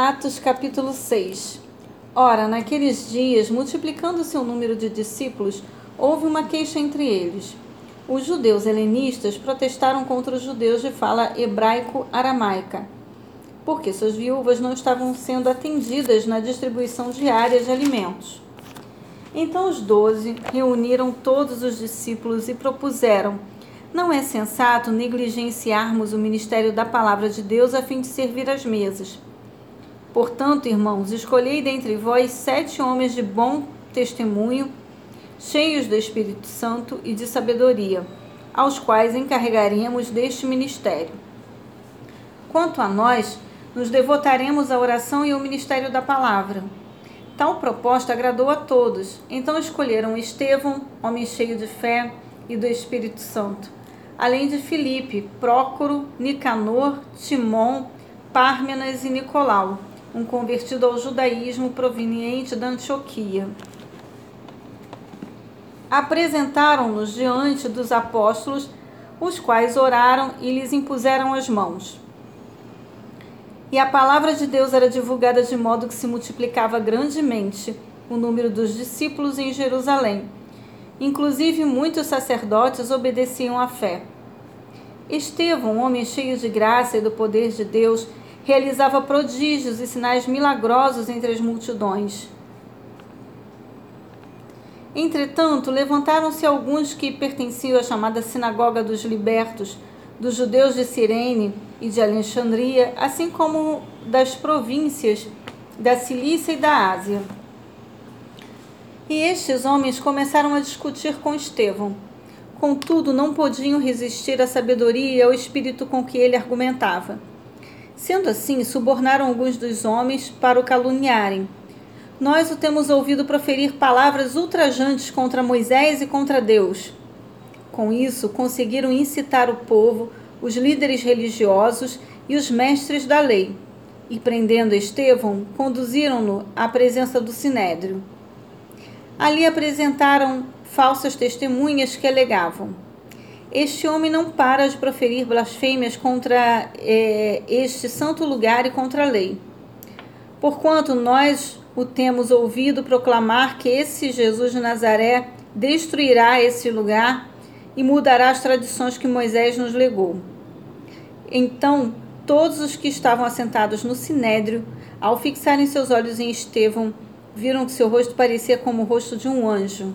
Atos capítulo 6 Ora, naqueles dias, multiplicando-se o número de discípulos, houve uma queixa entre eles. Os judeus helenistas protestaram contra os judeus de fala hebraico-aramaica, porque suas viúvas não estavam sendo atendidas na distribuição diária de alimentos. Então os doze reuniram todos os discípulos e propuseram: Não é sensato negligenciarmos o ministério da palavra de Deus a fim de servir às mesas. Portanto, irmãos, escolhei dentre vós sete homens de bom testemunho, cheios do Espírito Santo e de sabedoria, aos quais encarregaremos deste ministério. Quanto a nós, nos devotaremos à oração e ao ministério da palavra. Tal proposta agradou a todos, então escolheram Estevão, homem cheio de fé e do Espírito Santo, além de Filipe, Prócoro, Nicanor, Timon, Pármenas e Nicolau um convertido ao judaísmo proveniente da Antioquia. Apresentaram-nos diante dos apóstolos, os quais oraram e lhes impuseram as mãos. E a palavra de Deus era divulgada de modo que se multiplicava grandemente o número dos discípulos em Jerusalém. Inclusive, muitos sacerdotes obedeciam à fé. Estevão, homem cheio de graça e do poder de Deus, realizava prodígios e sinais milagrosos entre as multidões. Entretanto, levantaram-se alguns que pertenciam à chamada Sinagoga dos Libertos, dos judeus de Cirene e de Alexandria, assim como das províncias da Cilícia e da Ásia. E estes homens começaram a discutir com Estevão. Contudo, não podiam resistir à sabedoria e ao espírito com que ele argumentava. Sendo assim, subornaram alguns dos homens para o caluniarem. Nós o temos ouvido proferir palavras ultrajantes contra Moisés e contra Deus. Com isso, conseguiram incitar o povo, os líderes religiosos e os mestres da lei. E prendendo Estevão, conduziram-no à presença do sinédrio. Ali apresentaram falsas testemunhas que alegavam: este homem não para de proferir blasfêmias contra é, este santo lugar e contra a lei. Porquanto nós o temos ouvido proclamar que esse Jesus de Nazaré destruirá esse lugar e mudará as tradições que Moisés nos legou. Então, todos os que estavam assentados no sinédrio, ao fixarem seus olhos em Estevão, viram que seu rosto parecia como o rosto de um anjo.